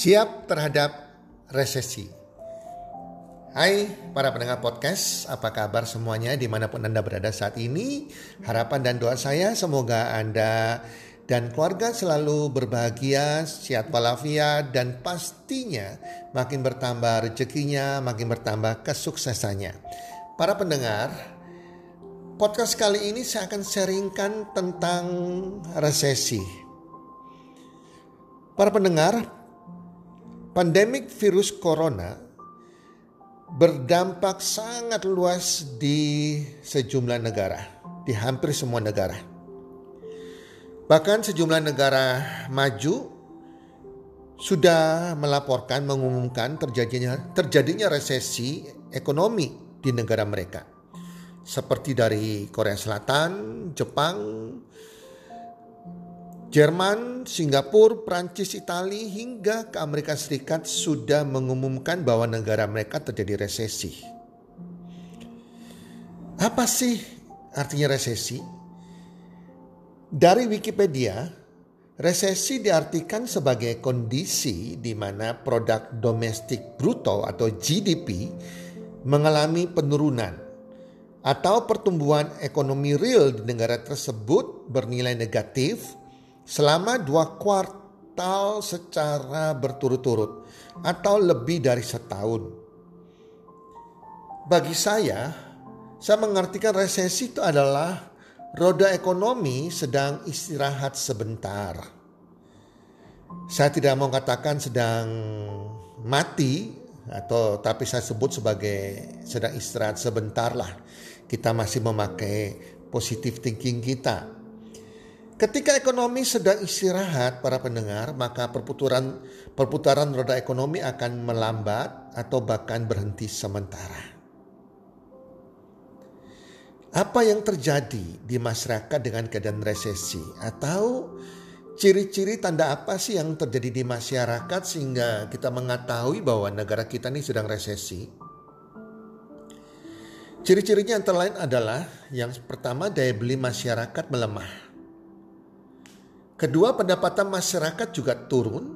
Siap terhadap resesi. Hai para pendengar podcast, apa kabar semuanya di mana pun Anda berada saat ini? Harapan dan doa saya semoga Anda dan keluarga selalu berbahagia, sehat walafiat, dan pastinya makin bertambah rezekinya, makin bertambah kesuksesannya. Para pendengar, podcast kali ini saya akan sharingkan tentang resesi. Para pendengar, Pandemik virus corona berdampak sangat luas di sejumlah negara, di hampir semua negara. Bahkan sejumlah negara maju sudah melaporkan mengumumkan terjadinya terjadinya resesi ekonomi di negara mereka. Seperti dari Korea Selatan, Jepang, Jerman, Singapura, Prancis, Italia hingga ke Amerika Serikat sudah mengumumkan bahwa negara mereka terjadi resesi. Apa sih artinya resesi? Dari Wikipedia, resesi diartikan sebagai kondisi di mana produk domestik bruto atau GDP mengalami penurunan atau pertumbuhan ekonomi real di negara tersebut bernilai negatif selama dua kuartal secara berturut-turut atau lebih dari setahun. Bagi saya, saya mengartikan resesi itu adalah roda ekonomi sedang istirahat sebentar. Saya tidak mau katakan sedang mati atau tapi saya sebut sebagai sedang istirahat sebentar lah. Kita masih memakai positive thinking kita Ketika ekonomi sedang istirahat para pendengar, maka perputaran perputaran roda ekonomi akan melambat atau bahkan berhenti sementara. Apa yang terjadi di masyarakat dengan keadaan resesi atau ciri-ciri tanda apa sih yang terjadi di masyarakat sehingga kita mengetahui bahwa negara kita ini sedang resesi? Ciri-cirinya antara lain adalah yang pertama daya beli masyarakat melemah. Kedua, pendapatan masyarakat juga turun,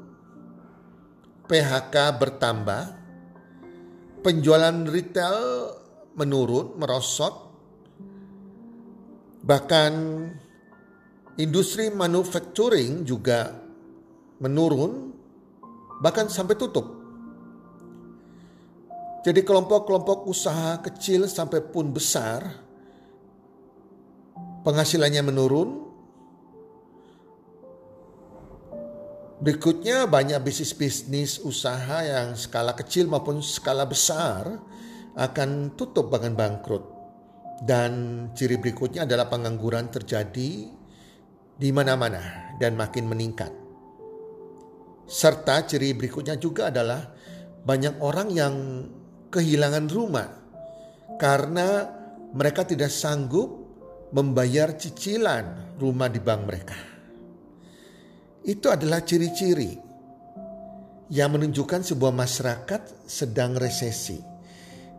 PHK bertambah, penjualan retail menurun, merosot, bahkan industri manufacturing juga menurun, bahkan sampai tutup. Jadi kelompok-kelompok usaha kecil sampai pun besar penghasilannya menurun, Berikutnya banyak bisnis-bisnis usaha yang skala kecil maupun skala besar akan tutup bahkan bangkrut. Dan ciri berikutnya adalah pengangguran terjadi di mana-mana dan makin meningkat. Serta ciri berikutnya juga adalah banyak orang yang kehilangan rumah karena mereka tidak sanggup membayar cicilan rumah di bank mereka. Itu adalah ciri-ciri yang menunjukkan sebuah masyarakat sedang resesi.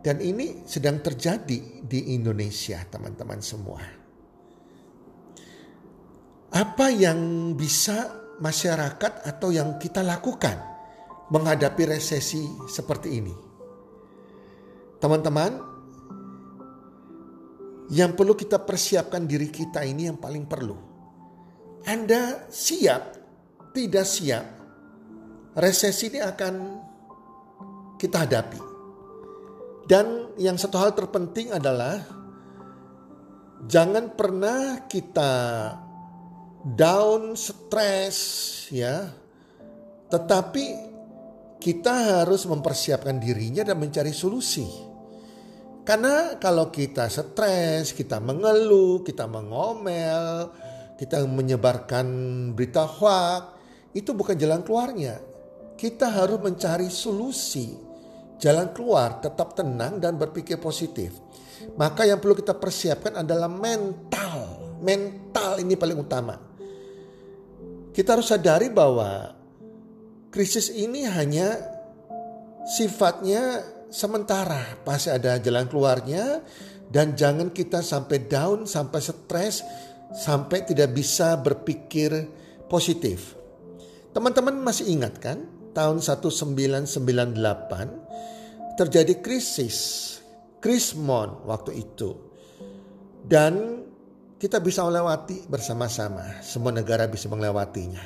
Dan ini sedang terjadi di Indonesia, teman-teman semua. Apa yang bisa masyarakat atau yang kita lakukan menghadapi resesi seperti ini? Teman-teman, Yang perlu kita persiapkan diri kita ini yang paling perlu. Anda siap, tidak siap, resesi ini akan kita hadapi. Dan yang satu hal terpenting adalah jangan pernah kita down, stres ya. Tetapi kita harus mempersiapkan dirinya dan mencari solusi. Karena kalau kita stres, kita mengeluh, kita mengomel, kita menyebarkan berita hoax, itu bukan jalan keluarnya. Kita harus mencari solusi, jalan keluar, tetap tenang dan berpikir positif. Maka yang perlu kita persiapkan adalah mental. Mental ini paling utama. Kita harus sadari bahwa krisis ini hanya sifatnya sementara pasti ada jalan keluarnya dan jangan kita sampai down, sampai stres, sampai tidak bisa berpikir positif. Teman-teman masih ingat kan tahun 1998 terjadi krisis Krismon waktu itu. Dan kita bisa melewati bersama-sama. Semua negara bisa melewatinya.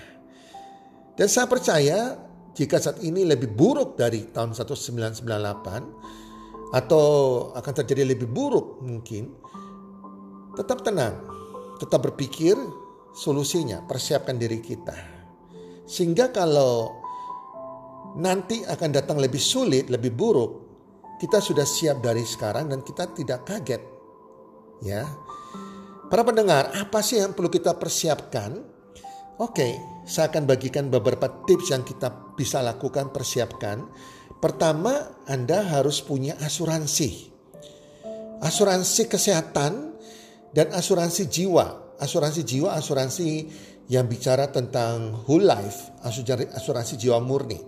Dan saya percaya jika saat ini lebih buruk dari tahun 1998 atau akan terjadi lebih buruk mungkin, tetap tenang, tetap berpikir solusinya, persiapkan diri kita. Sehingga kalau nanti akan datang lebih sulit, lebih buruk, kita sudah siap dari sekarang dan kita tidak kaget. Ya. Para pendengar, apa sih yang perlu kita persiapkan? Oke, saya akan bagikan beberapa tips yang kita bisa lakukan persiapkan. Pertama, Anda harus punya asuransi. Asuransi kesehatan dan asuransi jiwa. Asuransi jiwa, asuransi yang bicara tentang whole life, asuransi jiwa murni.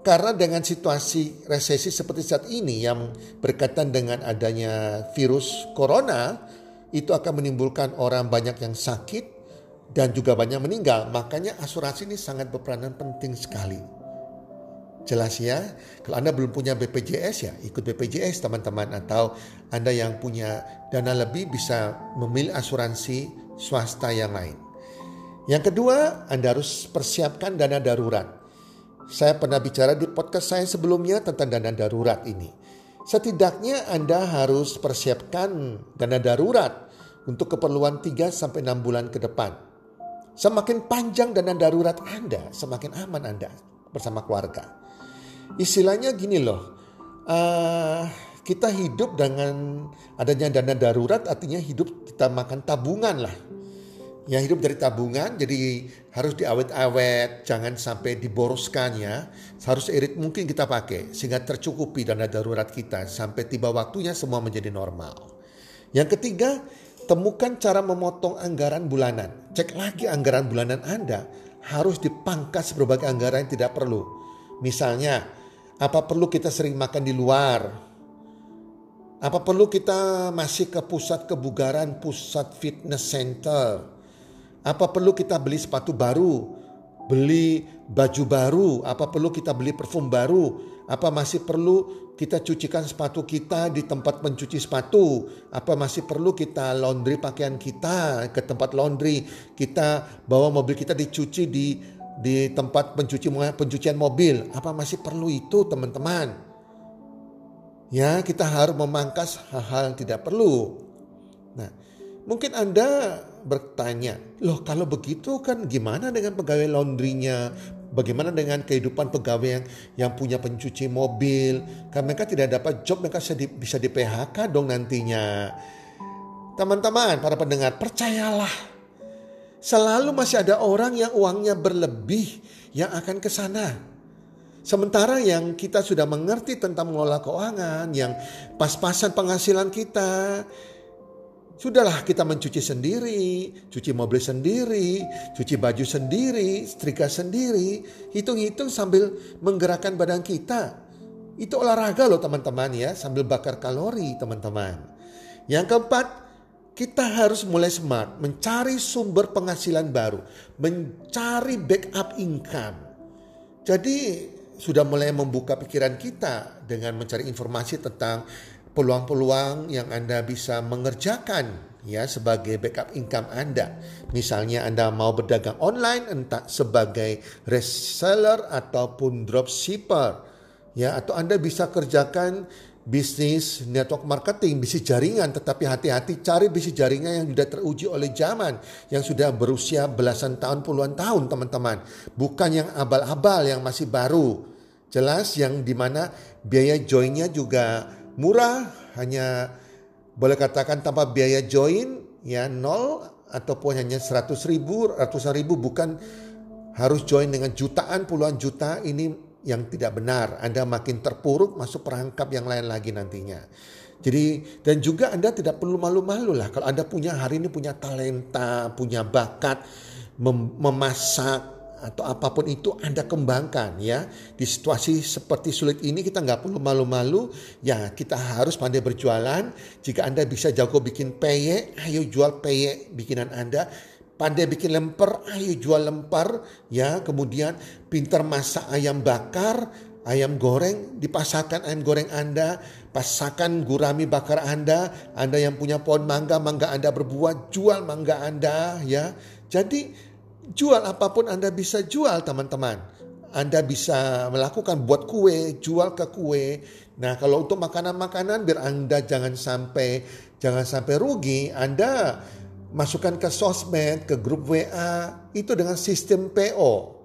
Karena dengan situasi resesi seperti saat ini yang berkaitan dengan adanya virus corona, itu akan menimbulkan orang banyak yang sakit, dan juga banyak meninggal. Makanya asuransi ini sangat berperanan penting sekali. Jelas ya, kalau Anda belum punya BPJS ya ikut BPJS teman-teman atau Anda yang punya dana lebih bisa memilih asuransi swasta yang lain. Yang kedua, Anda harus persiapkan dana darurat. Saya pernah bicara di podcast saya sebelumnya tentang dana darurat ini. Setidaknya Anda harus persiapkan dana darurat untuk keperluan 3 sampai 6 bulan ke depan. Semakin panjang dana darurat Anda, semakin aman Anda bersama keluarga. Istilahnya gini loh, uh, kita hidup dengan adanya dana darurat artinya hidup kita makan tabungan lah. Yang hidup dari tabungan jadi harus diawet-awet, jangan sampai diboroskan ya. Harus irit mungkin kita pakai sehingga tercukupi dana darurat kita sampai tiba waktunya semua menjadi normal. Yang ketiga, Temukan cara memotong anggaran bulanan. Cek lagi anggaran bulanan Anda harus dipangkas berbagai anggaran yang tidak perlu. Misalnya, apa perlu kita sering makan di luar? Apa perlu kita masih ke pusat kebugaran, pusat fitness center? Apa perlu kita beli sepatu baru? Beli baju baru? Apa perlu kita beli parfum baru? Apa masih perlu kita cucikan sepatu kita di tempat pencuci sepatu? Apa masih perlu kita laundry pakaian kita ke tempat laundry? Kita bawa mobil kita dicuci di di tempat pencuci pencucian mobil. Apa masih perlu itu, teman-teman? Ya, kita harus memangkas hal-hal tidak perlu. Nah, mungkin Anda bertanya, loh kalau begitu kan gimana dengan pegawai laundrynya, Bagaimana dengan kehidupan pegawai yang, yang punya pencuci mobil? Karena mereka tidak dapat job, mereka bisa di, bisa di PHK dong nantinya. Teman-teman, para pendengar, percayalah. Selalu masih ada orang yang uangnya berlebih yang akan ke sana. Sementara yang kita sudah mengerti tentang mengelola keuangan, yang pas-pasan penghasilan kita, Sudahlah kita mencuci sendiri, cuci mobil sendiri, cuci baju sendiri, setrika sendiri, hitung-hitung sambil menggerakkan badan kita. Itu olahraga loh teman-teman ya, sambil bakar kalori teman-teman. Yang keempat, kita harus mulai smart, mencari sumber penghasilan baru, mencari backup income. Jadi sudah mulai membuka pikiran kita dengan mencari informasi tentang peluang-peluang yang Anda bisa mengerjakan ya sebagai backup income Anda. Misalnya Anda mau berdagang online entah sebagai reseller ataupun dropshipper ya atau Anda bisa kerjakan bisnis network marketing, bisnis jaringan, tetapi hati-hati cari bisnis jaringan yang sudah teruji oleh zaman, yang sudah berusia belasan tahun, puluhan tahun teman-teman. Bukan yang abal-abal, yang masih baru. Jelas yang di mana biaya joinnya juga murah, hanya boleh katakan tanpa biaya join ya nol ataupun hanya 100 ribu, ratusan ribu bukan harus join dengan jutaan, puluhan juta ini yang tidak benar. Anda makin terpuruk masuk perangkap yang lain lagi nantinya. Jadi dan juga Anda tidak perlu malu-malu lah kalau Anda punya hari ini punya talenta, punya bakat mem memasak atau apa pun itu Anda kembangkan ya. Di situasi seperti sulit ini kita nggak perlu malu-malu. Ya kita harus pandai berjualan. Jika Anda bisa jago bikin peye, ayo jual peye bikinan Anda pandai bikin lemper, ayo jual lemper ya. Kemudian pintar masak ayam bakar, ayam goreng, dipasarkan ayam goreng Anda, pasarkan gurami bakar Anda, Anda yang punya pohon mangga, mangga Anda berbuah, jual mangga Anda ya. Jadi jual apa pun Anda bisa jual teman-teman. Anda bisa melakukan buat kue, jual ke kue. Nah, kalau untuk makanan-makanan biar Anda jangan sampai jangan sampai rugi, Anda masukkan ke sosmed, ke grup WA, itu dengan sistem PO.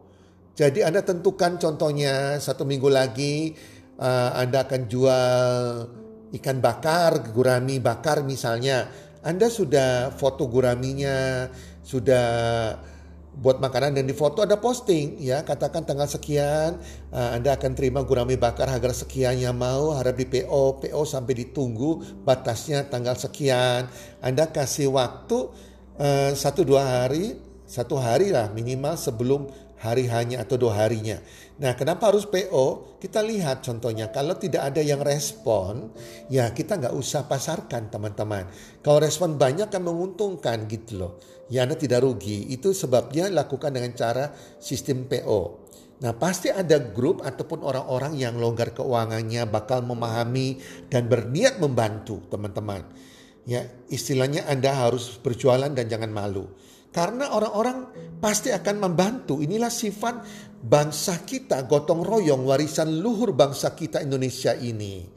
Jadi Anda tentukan contohnya satu minggu lagi uh, Anda akan jual ikan bakar, gurami bakar misalnya. Anda sudah foto guraminya, sudah buat makanan dan di foto ada posting ya. Katakan tanggal sekian uh, Anda akan terima gurami bakar. Harga sekian yang mau harap di PO PO sampai ditunggu batasnya tanggal sekian. Anda kasih waktu uh, satu dua hari satu hari lah minimal sebelum hari hanya atau dua harinya. Nah, kenapa harus PO? Kita lihat contohnya, kalau tidak ada yang respon, ya kita nggak usah pasarkan teman-teman. Kalau respon banyak kan menguntungkan gitu loh. Ya Anda tidak rugi. Itu sebabnya lakukan dengan cara sistem PO. Nah pasti ada grup ataupun orang-orang yang longgar keuangannya bakal memahami dan berniat membantu teman-teman. Ya istilahnya Anda harus berjualan dan jangan malu. Karena orang-orang pasti akan membantu. Inilah sifat bangsa kita, gotong royong, warisan luhur bangsa kita Indonesia ini.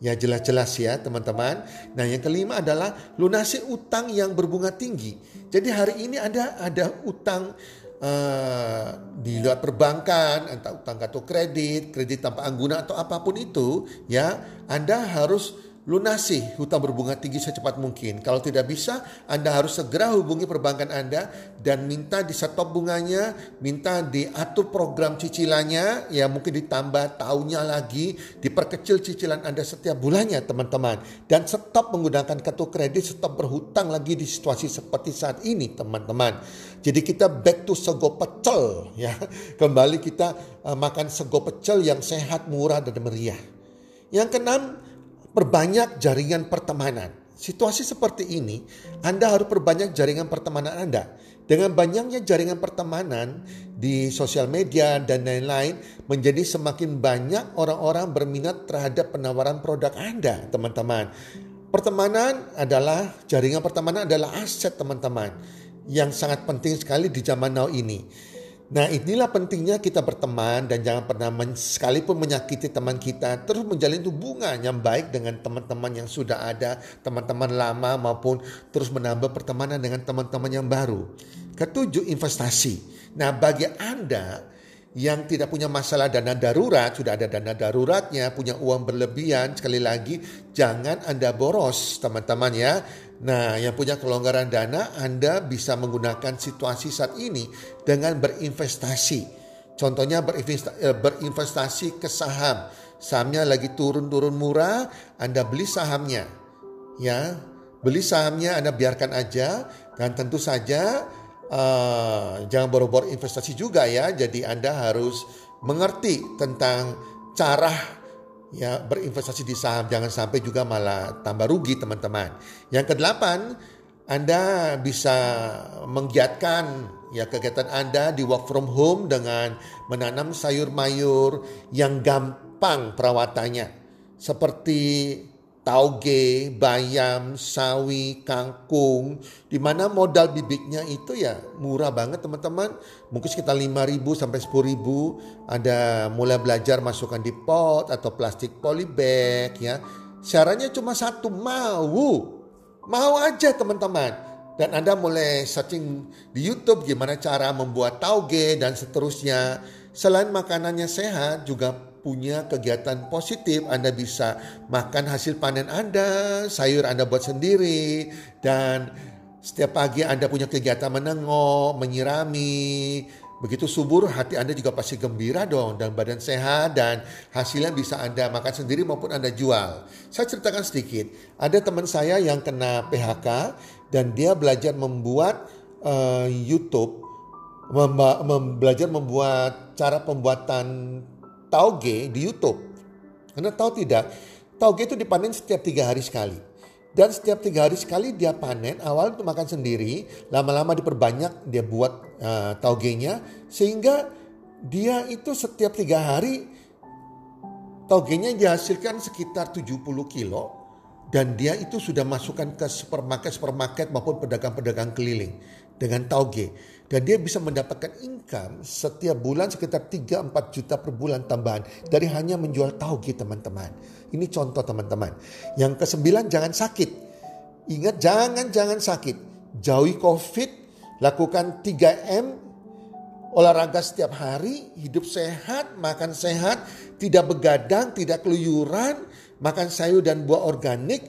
Ya jelas-jelas ya teman-teman. Nah yang kelima adalah lunasi utang yang berbunga tinggi. Jadi hari ini ada ada utang uh, di luar perbankan, entah utang kartu kredit, kredit tanpa angguna atau apa pun itu, ya Anda harus lunasi hutang berbunga tinggi secepat mungkin. Kalau tidak bisa, Anda harus segera hubungi perbankan Anda dan minta di stop bunganya, minta diatur program cicilannya, ya mungkin ditambah tahunnya lagi, diperkecil cicilan Anda setiap bulannya teman-teman. Dan stop menggunakan kartu kredit, stop berhutang lagi di situasi seperti saat ini teman-teman. Jadi kita back to sego pecel ya. Kembali kita uh, makan sego pecel yang sehat, murah dan meriah. Yang keenam, perbanyak jaringan pertemanan. Situasi seperti ini, Anda harus perbanyak jaringan pertemanan Anda. Dengan banyaknya jaringan pertemanan di sosial media dan lain-lain, menjadi semakin banyak orang-orang berminat terhadap penawaran produk Anda, teman-teman. Pertemanan adalah jaringan pertemanan adalah aset teman-teman yang sangat penting sekali di zaman now ini. Nah inilah pentingnya kita berteman dan jangan pernah men, sekalipun menyakiti teman kita terus menjalin hubungan yang baik dengan teman-teman yang sudah ada, teman-teman lama maupun terus menambah pertemanan dengan teman-teman yang baru. Ketujuh investasi. Nah bagi Anda yang tidak punya masalah dana darurat, sudah ada dana daruratnya, punya uang berlebihan, sekali lagi jangan Anda boros teman-teman ya. Nah, yang punya kelonggaran dana, Anda bisa menggunakan situasi saat ini dengan berinvestasi. Contohnya eh, berinvestasi, ke saham. Sahamnya lagi turun-turun murah, Anda beli sahamnya. Ya, beli sahamnya Anda biarkan aja dan tentu saja uh, jangan boro-boro investasi juga ya. Jadi Anda harus mengerti tentang cara ya berinvestasi di saham jangan sampai juga malah tambah rugi teman-teman. Yang kedelapan, Anda bisa menggiatkan ya kegiatan Anda di work from home dengan menanam sayur mayur yang gampang perawatannya. Seperti tauge, bayam, sawi, kangkung, di mana modal bibitnya itu ya murah banget teman-teman. Mungkin sekitar 5.000 sampai 10.000 ada mulai belajar masukkan di pot atau plastik polybag ya. Syaratnya cuma satu mau. Mau aja teman-teman. Dan Anda mulai searching di YouTube gimana cara membuat tauge dan seterusnya. Selain makanannya sehat juga punya kegiatan positif, Anda bisa makan hasil panen Anda, sayur Anda buat sendiri, dan setiap pagi Anda punya kegiatan menengok, menyirami, begitu subur hati Anda juga pasti gembira dong dan badan sehat dan hasilnya bisa Anda makan sendiri maupun Anda jual. Saya ceritakan sedikit, ada teman saya yang kena PHK dan dia belajar membuat uh, YouTube, memba, mem, belajar membuat cara pembuatan tauge di YouTube. Anda tahu tidak, tauge itu dipanen setiap tiga hari sekali. Dan setiap tiga hari sekali dia panen, awal untuk makan sendiri, lama-lama diperbanyak, dia buat uh, taugenya, sehingga dia itu setiap tiga hari taugenya dihasilkan sekitar 70 kilo, dan dia itu sudah masukkan ke supermarket-supermarket maupun pedagang-pedagang keliling dengan tauge. Dan dia bisa mendapatkan income setiap bulan sekitar 3-4 juta per bulan tambahan dari hanya menjual tauge teman-teman. Ini contoh teman-teman. Yang kesembilan jangan sakit. Ingat jangan-jangan sakit. Jauhi COVID, lakukan 3M, olahraga setiap hari, hidup sehat, makan sehat, tidak begadang, tidak keluyuran, makan sayur dan buah organik,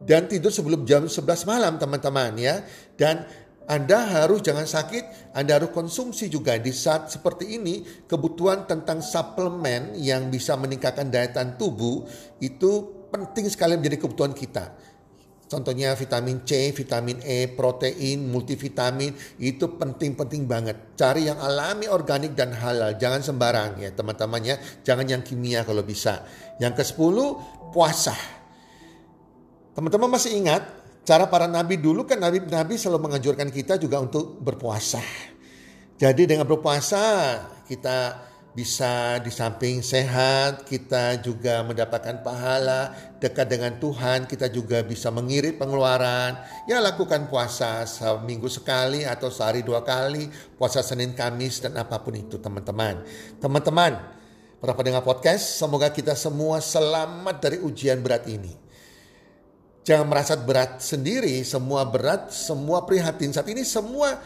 dan tidur sebelum jam 11 malam teman-teman ya. Dan anda harus jangan sakit, Anda harus konsumsi juga di saat seperti ini kebutuhan tentang suplemen yang bisa meningkatkan daya tahan tubuh itu penting sekali menjadi kebutuhan kita. Contohnya vitamin C, vitamin E, protein, multivitamin itu penting-penting banget. Cari yang alami, organik dan halal. Jangan sembarang ya teman-teman ya. Jangan yang kimia kalau bisa. Yang ke-10 puasa. Teman-teman masih ingat Cara para nabi dulu kan nabi-nabi selalu menganjurkan kita juga untuk berpuasa. Jadi dengan berpuasa kita bisa di samping sehat, kita juga mendapatkan pahala, dekat dengan Tuhan, kita juga bisa mengirit pengeluaran. Ya lakukan puasa seminggu sekali atau sehari dua kali, puasa Senin, Kamis dan apa pun itu teman-teman. Teman-teman, para pendengar podcast, semoga kita semua selamat dari ujian berat ini. Jangan merasa berat sendiri, semua berat, semua prihatin. Saat ini semua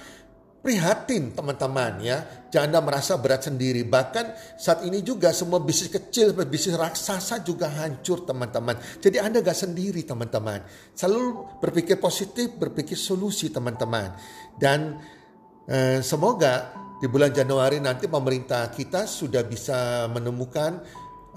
prihatin teman-teman ya. Jangan Anda merasa berat sendiri. Bahkan saat ini juga semua bisnis kecil, bisnis raksasa juga hancur teman-teman. Jadi Anda gak sendiri teman-teman. Selalu berpikir positif, berpikir solusi teman-teman. Dan eh, semoga di bulan Januari nanti pemerintah kita sudah bisa menemukan,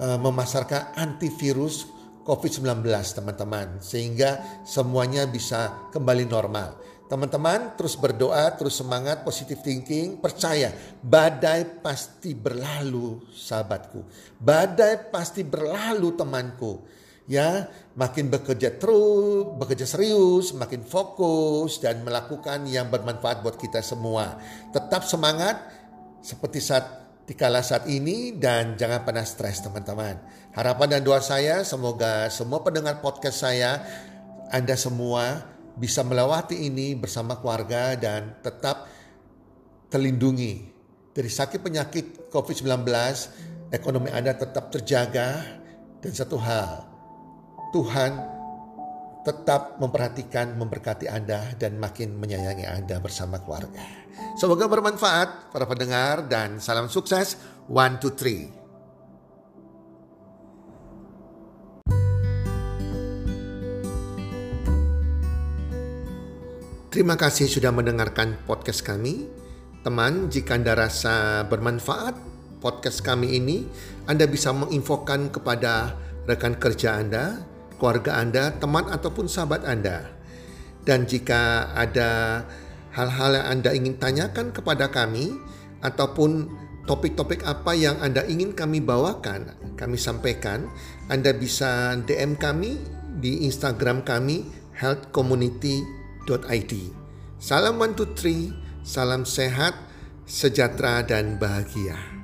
eh, memasarkan antivirus COVID-19 teman-teman sehingga semuanya bisa kembali normal. Teman-teman terus berdoa, terus semangat, positive thinking, percaya badai pasti berlalu sahabatku. Badai pasti berlalu temanku. Ya, makin bekerja terus, bekerja serius, makin fokus dan melakukan yang bermanfaat buat kita semua. Tetap semangat seperti saat di kala saat ini dan jangan pernah stres teman-teman. Harapan dan doa saya semoga semua pendengar podcast saya Anda semua bisa melewati ini bersama keluarga dan tetap terlindungi dari sakit penyakit COVID-19, ekonomi Anda tetap terjaga dan satu hal, Tuhan tetap memperhatikan, memberkati Anda dan makin menyayangi Anda bersama keluarga. Semoga bermanfaat para pendengar dan salam sukses. One, two, three. Terima kasih sudah mendengarkan podcast kami. Teman, jika Anda rasa bermanfaat podcast kami ini, Anda bisa menginfokan kepada rekan kerja Anda, keluarga Anda, teman ataupun sahabat Anda. Dan jika ada hal-hal yang Anda ingin tanyakan kepada kami ataupun topik-topik apa yang Anda ingin kami bawakan, kami sampaikan, Anda bisa DM kami di Instagram kami healthcommunity.id. Salam one two three, salam sehat, sejahtera dan bahagia.